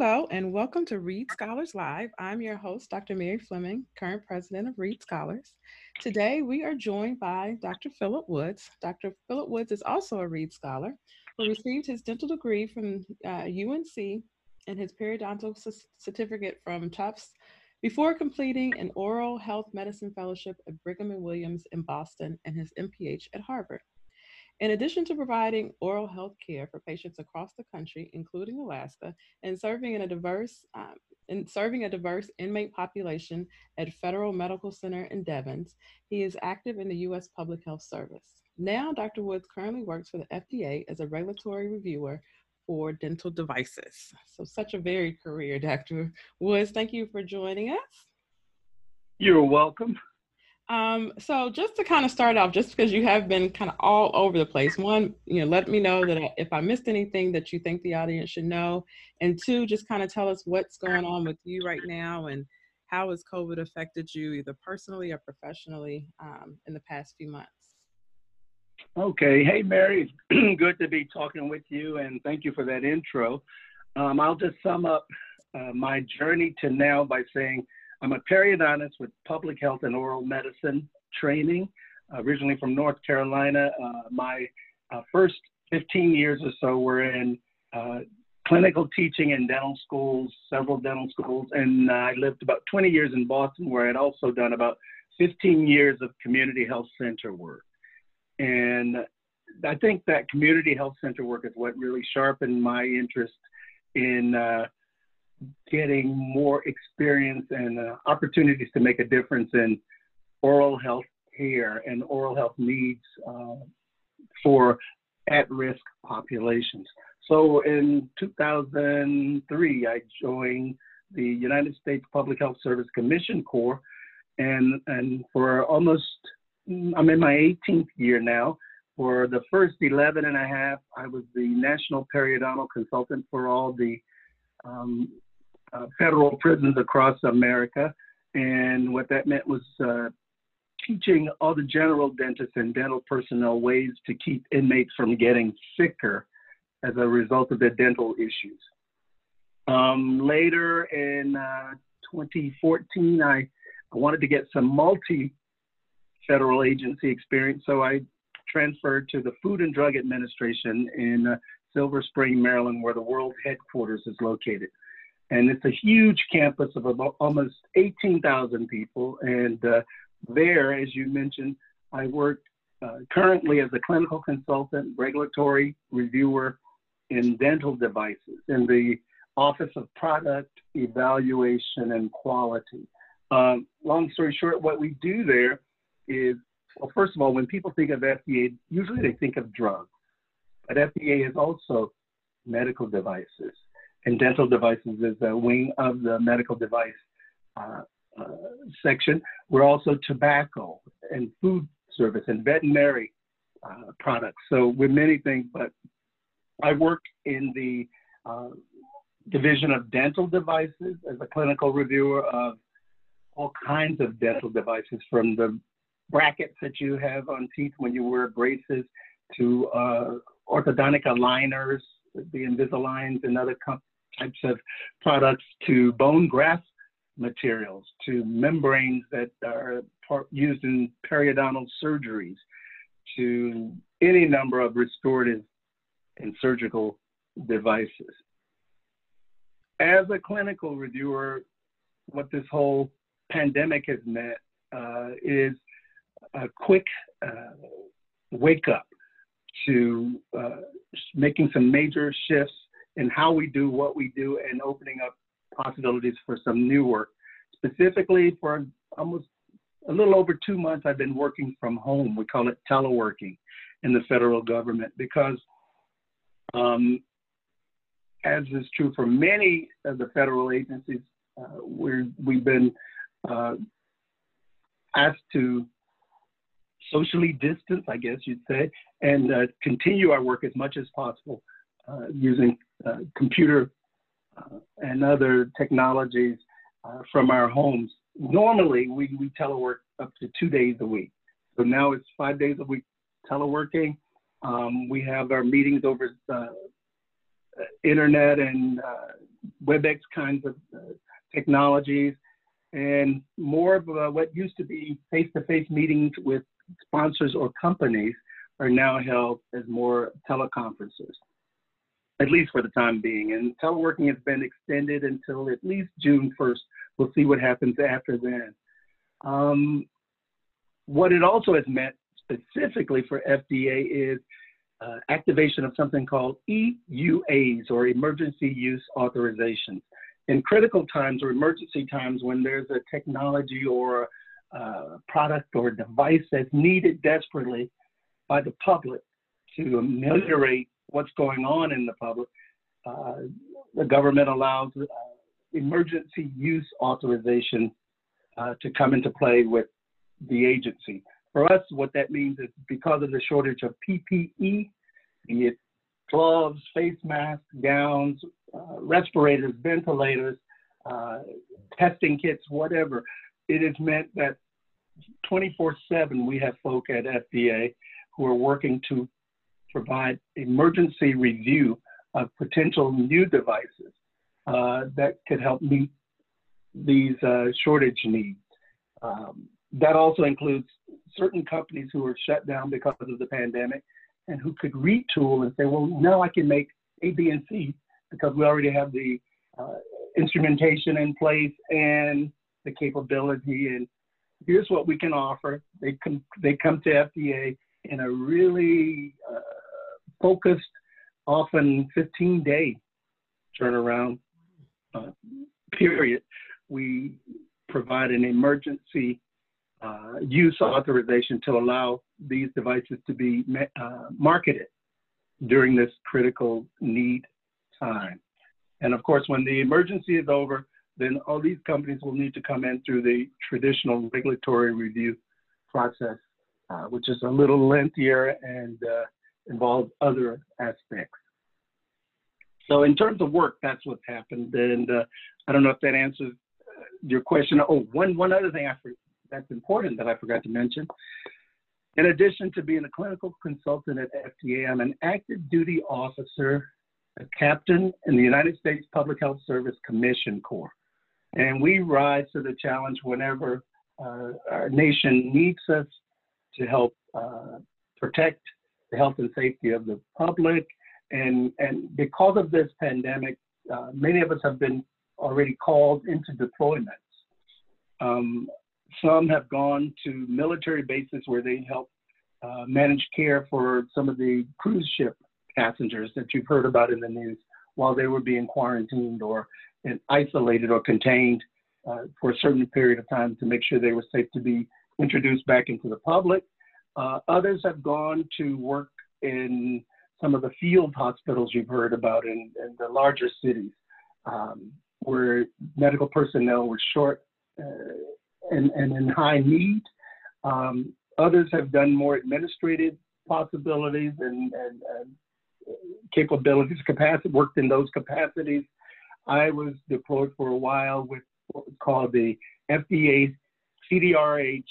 Hello, and welcome to Reed Scholars Live. I'm your host, Dr. Mary Fleming, current president of Reed Scholars. Today, we are joined by Dr. Philip Woods. Dr. Philip Woods is also a Reed Scholar who received his dental degree from uh, UNC and his periodontal certificate from Tufts before completing an oral health medicine fellowship at Brigham and Women's in Boston and his MPH at Harvard. In addition to providing oral health care for patients across the country, including Alaska, and serving in a diverse um, in serving a diverse inmate population at Federal Medical Center in Devens, he is active in the U.S. Public Health Service. Now, Dr. Woods currently works for the FDA as a regulatory reviewer for dental devices. So, such a varied career, Dr. Woods. Thank you for joining us. You're welcome. Um, so just to kind of start off, just because you have been kind of all over the place, one, you know, let me know that if I missed anything that you think the audience should know, and two, just kind of tell us what's going on with you right now and how has COVID affected you, either personally or professionally, um, in the past few months. Okay, hey Mary, good to be talking with you, and thank you for that intro. Um, I'll just sum up uh, my journey to now by saying I'm a periodontist with public health and oral medicine training, originally from North Carolina. Uh, my uh, first 15 years or so were in uh, clinical teaching in dental schools, several dental schools, and I lived about 20 years in Boston where I'd also done about 15 years of community health center work. And I think that community health center work is what really sharpened my interest in uh, getting more experience and uh, opportunities to make a difference in oral health care and oral health needs uh, for at-risk populations. So in 2003, I joined the United States Public Health Service Commission Corps, and and for almost I'm in my 18th year now. For the first 11 and a half, I was the national periodontal consultant for all the um, uh, federal prisons across America. And what that meant was uh, teaching all the general dentists and dental personnel ways to keep inmates from getting sicker as a result of their dental issues. Um, later in uh, 2014, I, I wanted to get some multi federal agency experience, so I transferred to the Food and Drug Administration in uh, Silver Spring, Maryland, where the world headquarters is located and it's a huge campus of about almost 18,000 people. And uh, there, as you mentioned, I work uh, currently as a clinical consultant, regulatory reviewer in dental devices in the Office of Product Evaluation and Quality. Um, long story short, what we do there is, well, first of all, when people think of FDA, usually they think of drugs, but FDA is also medical devices and dental devices is a wing of the medical device uh, uh, section. We're also tobacco and food service and veterinary uh, products. So we're many things, but I work in the uh, division of dental devices as a clinical reviewer of all kinds of dental devices from the brackets that you have on teeth when you wear braces to uh, orthodontic aligners, the Invisaligns and other com- types of products to bone graft materials to membranes that are used in periodontal surgeries to any number of restorative and surgical devices. As a clinical reviewer, what this whole pandemic has meant uh, is a quick uh, wake up to uh, making some major shifts in how we do what we do and opening up possibilities for some new work. Specifically, for almost a little over two months, I've been working from home. We call it teleworking in the federal government because, um, as is true for many of the federal agencies, uh, we have been uh, asked to socially distance, I guess you'd say, and uh, continue our work as much as possible uh, using computer uh, and other technologies from our homes. Normally, we, we telework up to two days a week. So now it's five days a week teleworking. Um, we have our meetings over the internet and WebEx kinds of uh, technologies, and more of uh, what used to be face-to-face meetings with sponsors or companies are now held as more teleconferences, at least for the time being. And teleworking has been extended until at least June 1st. We'll see what happens after then. Um, what it also has meant specifically for FDA is uh, activation of something called EUAs or emergency use authorizations. In critical times or emergency times when there's a technology or uh, product or device that's needed desperately by the public to ameliorate what's going on in the public, uh, the government allows uh, emergency use authorization uh, to come into play with the agency. For us, what that means is because of the shortage of PPE, be it gloves, face masks, gowns, uh, respirators, ventilators, uh, testing kits, whatever, it has meant that 24 7 we have folk at FDA who are working to provide emergency review of potential new devices uh, that could help meet these uh, shortage needs. Um, that also includes certain companies who are shut down because of the pandemic and who could retool and say, well, now I can make A, B, and C because we already have the uh, instrumentation in place and the capability. And here's what we can offer. They come, they come to FDA in a really uh, focused, often 15 day turnaround uh, period. We provide an emergency uh, use authorization to allow these devices to be uh, marketed during this critical need time. And of course, when the emergency is over, then all these companies will need to come in through the traditional regulatory review process, uh, which is a little lengthier and uh, involves other aspects. So in terms of work, that's what's happened. And uh, I don't know if that answers uh, your question. Oh, one, one other thing I that's important that I forgot to mention. In addition to being a clinical consultant at FDA, I'm an active duty officer, a captain in the United States Public Health Service Commission Corps. And we rise to the challenge whenever uh, our nation needs us to help uh, protect the health and safety of the public. And, and because of this pandemic, uh, many of us have been already called into deployments. Um, some have gone to military bases where they help uh, manage care for some of the cruise ship passengers that you've heard about in the news while they were being quarantined or isolated or contained uh, for a certain period of time to make sure they were safe to be introduced back into the public. Uh, others have gone to work in some of the field hospitals you've heard about in, in the larger cities um, where medical personnel were short uh, and, and in high need. Um, others have done more administrative possibilities and, and, and capabilities, capacity, worked in those capacities. I was deployed for a while with what was called the FDA CDRH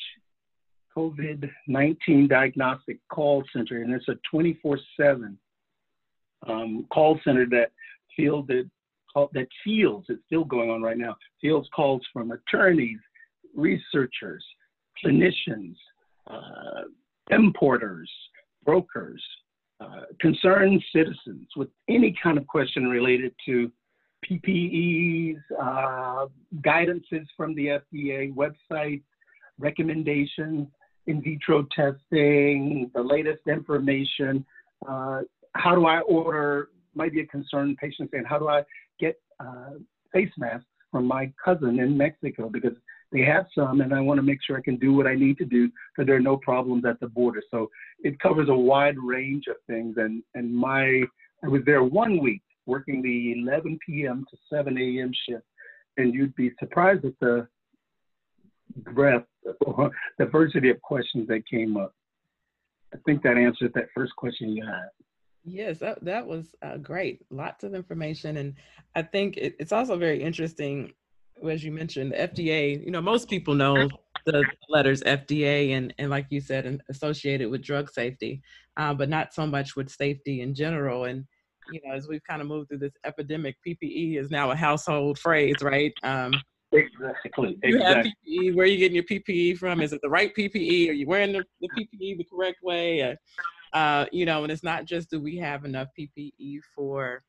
COVID 19 Diagnostic Call Center, and it's a 24 7 um, call center that fielded that fields, it's still going on right now, fields calls from attorneys, researchers, clinicians, uh, importers, brokers, uh, concerned citizens with any kind of question related to PPEs, uh, guidances from the FDA website, recommendations, in vitro testing, the latest information. Uh, how do I order? Might be a concern patient saying, how do I get uh, face masks from my cousin in Mexico because they have some, and I want to make sure I can do what I need to do because there are no problems at the border. So it covers a wide range of things. And and my I was there one week working the 11 p.m. to 7 a.m. shift, and you'd be surprised at the breadth or diversity of questions that came up. I think that answers that first question you had. Yes, that, that was uh, great. Lots of information. And I think it, it's also very interesting as you mentioned, the FDA, you know, most people know the letters FDA and, and like you said, and associated with drug safety, uh, but not so much with safety in general. And you know, as we've kind of moved through this epidemic, PPE is now a household phrase, right? Um, exactly. Exactly. PPE. Where are you getting your PPE from? Is it the right PPE? Are you wearing the, the PPE the correct way? Uh, you know, and it's not just do we have enough PPE for,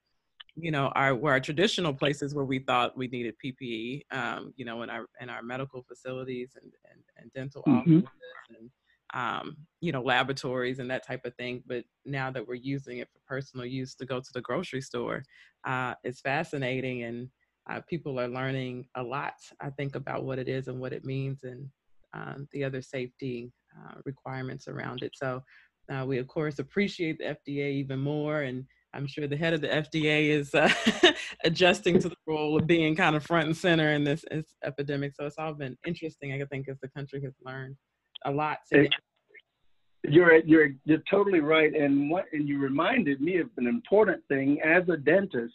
you know, our where our traditional places where we thought we needed PPE, um, you know, in our in our medical facilities and and, and dental Mhm. offices and um, you know, laboratories and that type of thing. But now that we're using it for personal use to go to the grocery store, uh, it's fascinating and uh, people are learning a lot, I think, about what it is and what it means and um, the other safety uh, requirements around it. So uh, we, of course, appreciate the FDA even more. And I'm sure the head of the FDA is uh, adjusting to the role of being kind of front and center in this, this epidemic. So it's all been interesting, I think, as the country has learned a lot. It- You're you're you're totally right, and what and you reminded me of an important thing. As a dentist,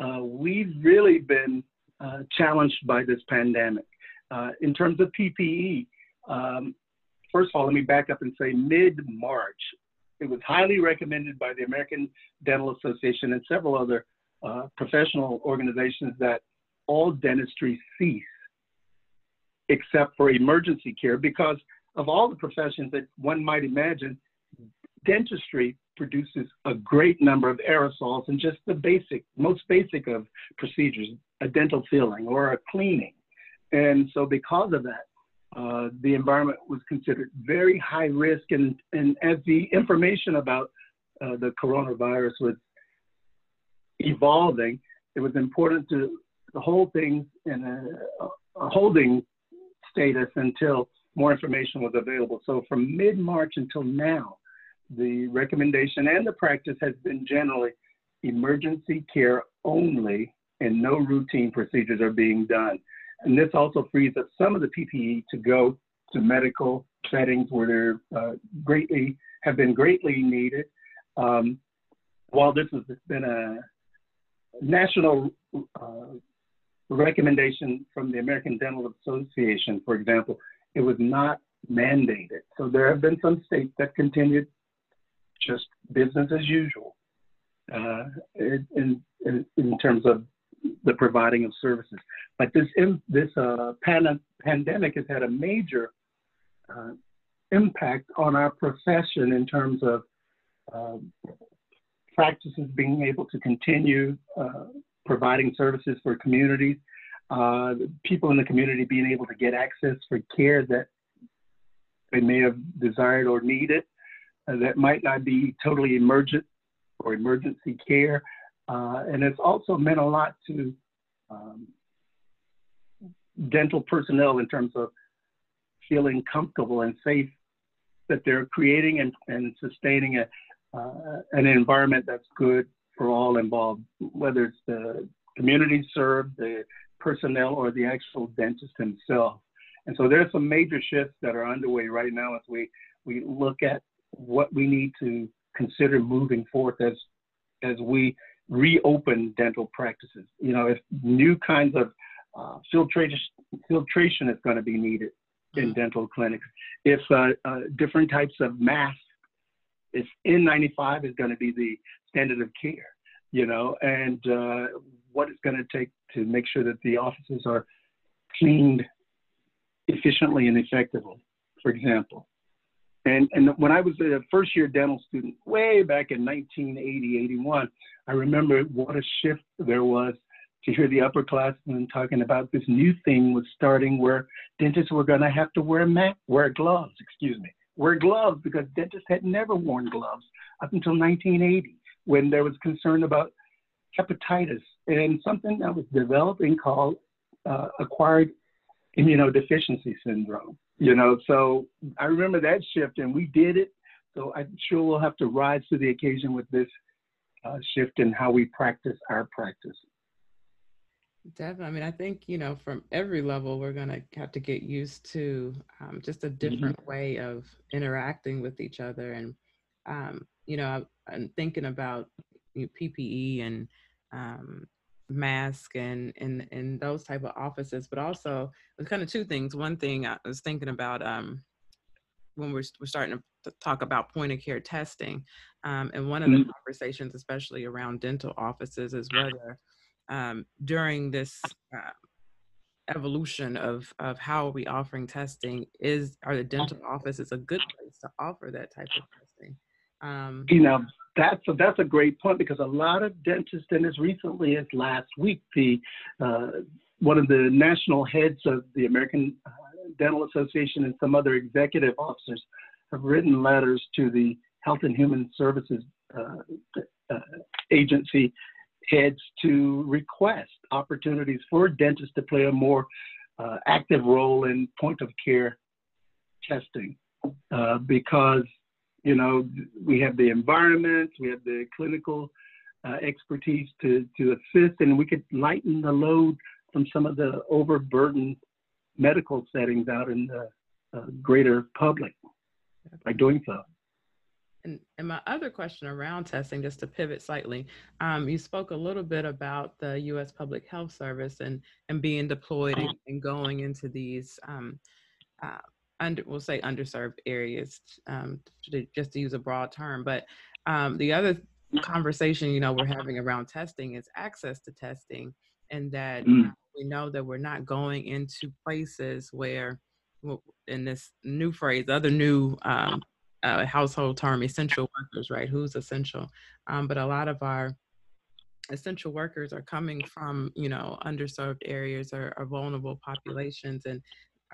uh, we've really been uh, challenged by this pandemic uh, in terms of PPE. Um, first of all, let me back up and say mid March, it was highly recommended by the American Dental Association and several other uh, professional organizations that all dentistry cease except for emergency care because of all the professions that one might imagine, dentistry produces a great number of aerosols and just the basic, most basic of procedures, a dental filling or a cleaning. And so, because of that, uh, the environment was considered very high risk. And, and as the information about uh, the coronavirus was evolving, it was important to hold things in a, a holding status until more information was available. So from mid-March until now, the recommendation and the practice has been generally emergency care only and no routine procedures are being done. And this also frees up some of the PPE to go to medical settings where they're uh, greatly have been greatly needed. Um, while this has been a national uh, recommendation from the American Dental Association, for example, it was not mandated. So there have been some states that continued just business as usual uh, in, in, in terms of the providing of services. But this this uh, pan- pandemic has had a major uh, impact on our profession in terms of uh, practices being able to continue uh, providing services for communities, uh, people in the community being able to get access for care that they may have desired or needed that might not be totally emergent or emergency care. Uh, and it's also meant a lot to um, dental personnel in terms of feeling comfortable and safe that they're creating and, and sustaining a, uh, an environment that's good for all involved, whether it's the community served, the personnel, or the actual dentist himself. And so there's some major shifts that are underway right now as we, we look at what we need to consider moving forth as, as we reopen dental practices. You know, if new kinds of uh, filtration, filtration is going to be needed in dental clinics, if uh, uh, different types of masks, if N95 is going to be the standard of care, you know, and uh, what it's going to take to make sure that the offices are cleaned efficiently and effectively, for example. And, and when I was a first year dental student, way back in 1980, 81, I remember what a shift there was to hear the upperclassmen talking about this new thing was starting where dentists were going to have to wear wear gloves, excuse me, wear gloves because dentists had never worn gloves up until 1980 when there was concern about hepatitis and something that was developing called uh, acquired immunodeficiency syndrome. You know, so I remember that shift and we did it. So I'm sure we'll have to rise to the occasion with this uh, shift in how we practice our practice. Definitely. I mean, I think, you know, from every level, we're going to have to get used to um, just a different mm-hmm. way of interacting with each other. And, um, you know, I'm thinking about you know, PPE and um, mask and, and, and those type of offices, but also there's kind of two things. One thing I was thinking about, um, when we're, we're starting to talk about point of care testing. Um, and one of the mm-hmm. conversations, especially around dental offices, is whether um, during this uh, evolution of of how are we offering testing is are the dental offices a good place to offer that type of testing um, you know that's a, that's a great point because a lot of dentists and as recently as last week the uh, one of the national heads of the american uh, dental association and some other executive officers have written letters to the health and human services uh, uh agency heads to request opportunities for dentists to play a more uh, active role in point of care testing uh, because you know we have the environment we have the clinical uh, expertise to, to assist and we could lighten the load from some of the overburdened medical settings out in the uh, greater public by doing so and, and my other question around testing, just to pivot slightly, um, you spoke a little bit about the U.S. Public Health Service and and being deployed and, and going into these, um, uh, under we'll say underserved areas, um, to, just to use a broad term. But um, the other conversation, you know, we're having around testing is access to testing, and that mm. we know that we're not going into places where in this new phrase, other new um, uh, household term, essential workers, right? Who's essential? Um, but a lot of our essential workers are coming from, you know, underserved areas or, or vulnerable populations and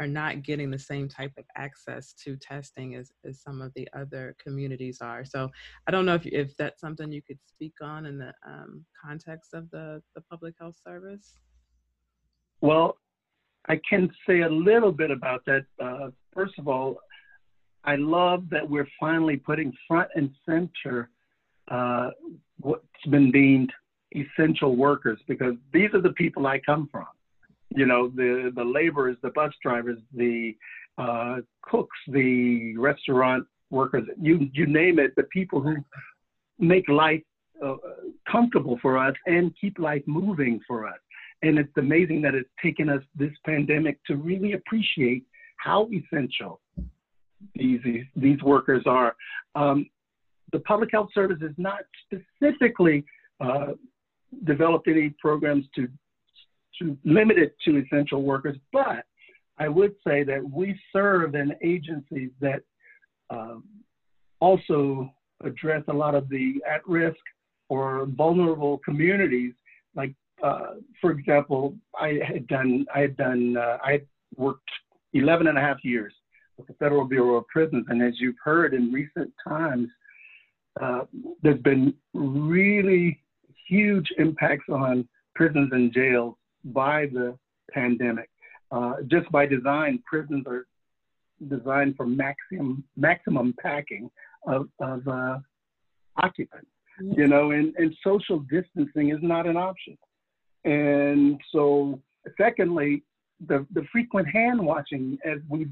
are not getting the same type of access to testing as, as some of the other communities are. So I don't know if, if that's something you could speak on in the um, context of the, the public health service. Well, I can say a little bit about that. Uh, first of all, I love that we're finally putting front and center uh, what's been deemed essential workers because these are the people I come from. You know, the the laborers, the bus drivers, the uh, cooks, the restaurant workers, you you name it, the people who make life uh, comfortable for us and keep life moving for us. And it's amazing that it's taken us this pandemic to really appreciate how essential these these, workers are. Um, the public health service has not specifically uh, developed any programs to to limit it to essential workers, but I would say that we serve in agencies that um, also address a lot of the at-risk or vulnerable communities. Like, uh, for example, I had done I had done uh, I had worked 11 and a half years with the Federal Bureau of Prisons. And as you've heard in recent times, uh, there's been really huge impacts on prisons and jails by the pandemic. Uh, just by design, prisons are designed for maximum maximum packing of, of uh, occupants. Mm-hmm. You know, and, and social distancing is not an option. And so, secondly, the, the frequent hand washing, as we've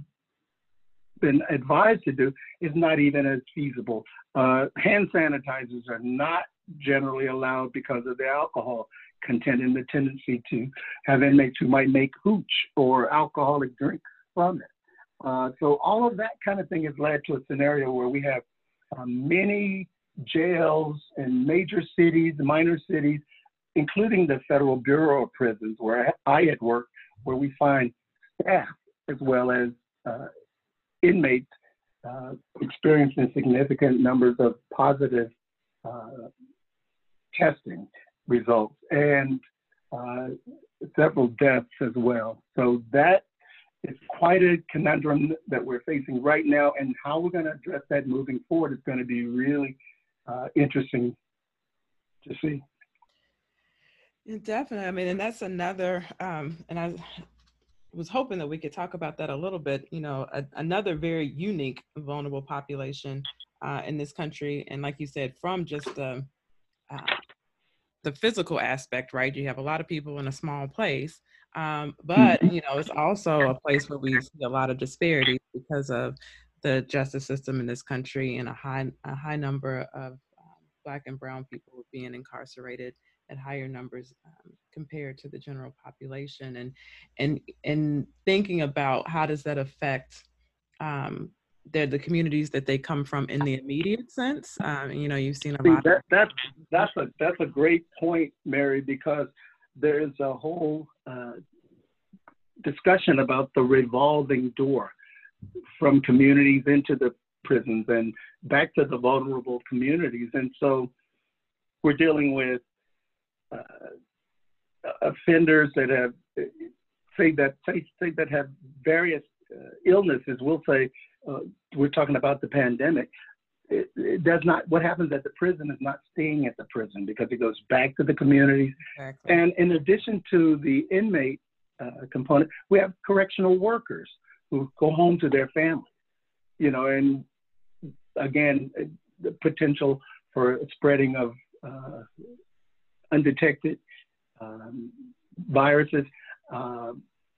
been advised to do is not even as feasible. Uh, hand sanitizers are not generally allowed because of the alcohol content and the tendency to have inmates who might make hooch or alcoholic drinks from it. Uh, so all of that kind of thing has led to a scenario where we have uh, many jails in major cities, minor cities, including the Federal Bureau of Prisons, where I had worked, where we find staff as well as uh, inmates uh, experiencing significant numbers of positive uh, testing results and uh, several deaths as well. So that is quite a conundrum that we're facing right now, and how we're going to address that moving forward is going to be really uh, interesting to see. Definitely. I mean, and that's another, um, and I was hoping that we could talk about that a little bit. You know, a, another very unique vulnerable population uh, in this country, and like you said, from just the uh, the physical aspect, right? You have a lot of people in a small place, um, but mm-hmm. you know, it's also a place where we see a lot of disparities because of the justice system in this country and a high a high number of um, black and brown people being incarcerated at higher numbers um, compared to the general population and and and thinking about how does that affect um, they're the communities that they come from in the immediate sense. Um, you know, you've seen a lot. That, that's that's a that's a great point, Mary, because there is a whole uh, discussion about the revolving door from communities into the prisons and back to the vulnerable communities, and so we're dealing with uh, offenders that have say that say, say that have various uh, illnesses. We'll say uh, we're talking about the pandemic. It, it, does not. What happens at the prison is not staying at the prison because it goes back to the communities. Exactly. And in addition to the inmate uh, component, we have correctional workers who go home to their families. You know, and again, the potential for spreading of uh, undetected um, viruses. Uh,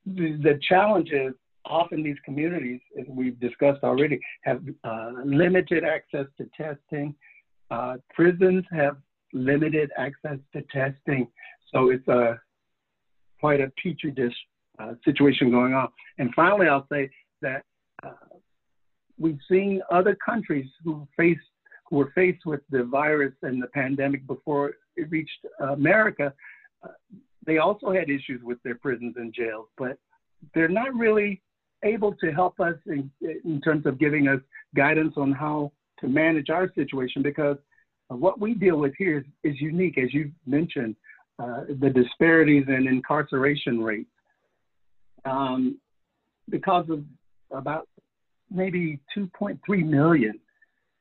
the, the challenge is often these communities, as we've discussed already, have uh, limited access to testing. Uh, prisons have limited access to testing. So it's a quite a petri dish uh, situation going on. And finally, I'll say that uh, we've seen other countries who face who were faced with the virus and the pandemic before it reached America. Uh, they also had issues with their prisons and jails, but they're not really able to help us in, in terms of giving us guidance on how to manage our situation because what we deal with here is, is unique, as you mentioned, uh, the disparities in incarceration rates. Um, because of about maybe 2.3 million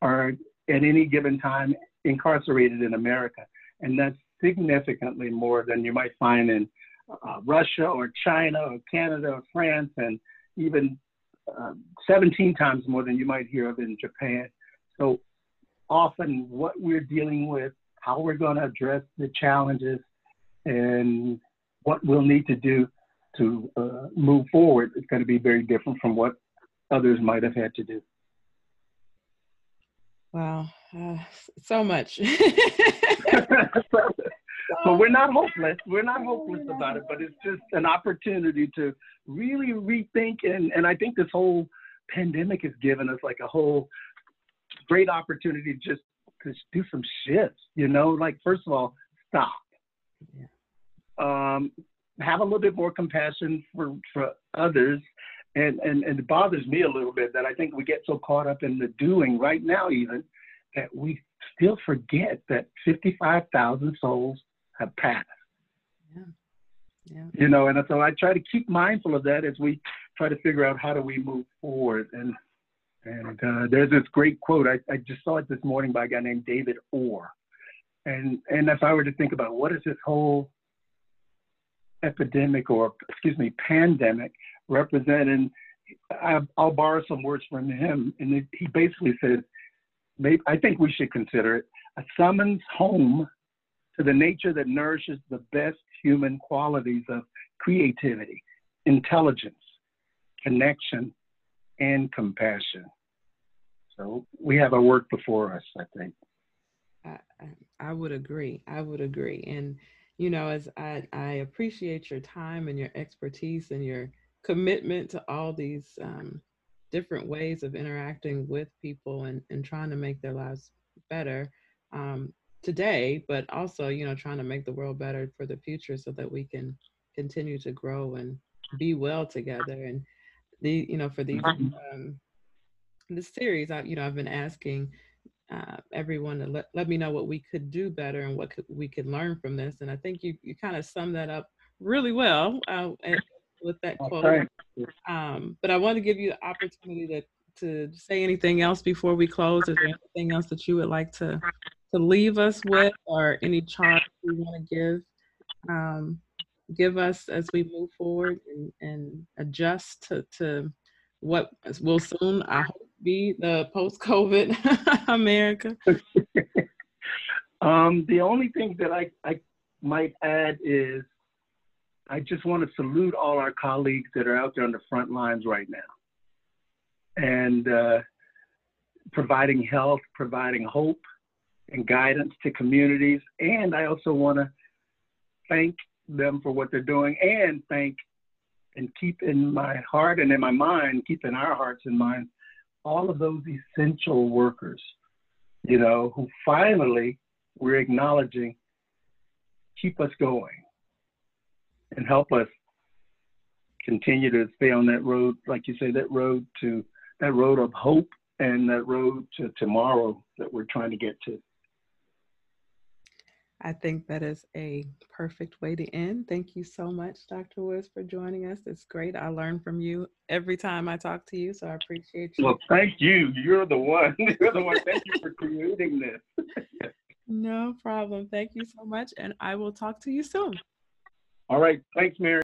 are at any given time incarcerated in America. And that's significantly more than you might find in uh, Russia or China or Canada or France. And even uh, 17 times more than you might hear of in Japan. So often, what we're dealing with, how we're going to address the challenges, and what we'll need to do to uh, move forward is going to be very different from what others might have had to do. Wow, uh, so much. but we're not hopeless. We're not hopeless about it, but it's just an opportunity to really rethink. And, and I think this whole pandemic has given us like a whole great opportunity just to do some shifts, you know, like first of all, stop. Yeah. Um, have a little bit more compassion for, for others. And, and, and it bothers me a little bit that I think we get so caught up in the doing right now, even that we still forget that 55,000 souls have passed. Yeah. Yeah. You know, and so I try to keep mindful of that as we try to figure out how do we move forward. And and uh, there's this great quote I, I just saw it this morning by a guy named David Orr. And and if I were to think about what is this whole epidemic or excuse me pandemic representing, I, I'll borrow some words from him, and he basically says, maybe I think we should consider it a summons home to the nature that nourishes the best human qualities of creativity, intelligence, connection, and compassion. So we have a work before us, I think. I, I would agree. I would agree. And, you know, as I, I appreciate your time and your expertise and your commitment to all these um, different ways of interacting with people and, and trying to make their lives better. Um, today, but also, you know, trying to make the world better for the future so that we can continue to grow and be well together. And the, you know, for these, mm-hmm. um, this series, I, you know, I've been asking uh, everyone to let, let me know what we could do better and what could, we could learn from this. And I think you, you kind of summed that up really well uh, with that quote. Um, but I want to give you the opportunity to to say anything else before we close? Is there anything else that you would like to to leave us with or any charge you want to give um, give us as we move forward and, and adjust to, to what will soon I hope be the post-COVID America? um, the only thing that I, I might add is I just want to salute all our colleagues that are out there on the front lines right now and uh, providing health, providing hope, and guidance to communities. And I also want to thank them for what they're doing and thank and keep in my heart and in my mind, keep in our hearts and minds all of those essential workers, you know, who finally we're acknowledging keep us going and help us continue to stay on that road, like you say, that road to that road of hope and that road to tomorrow that we're trying to get to. I think that is a perfect way to end. Thank you so much, Dr. Woods, for joining us. It's great. I learn from you every time I talk to you, so I appreciate you. Well, thank you. You're the one. You're the one. Thank you for creating this. no problem. Thank you so much, and I will talk to you soon. All right. Thanks, Mary.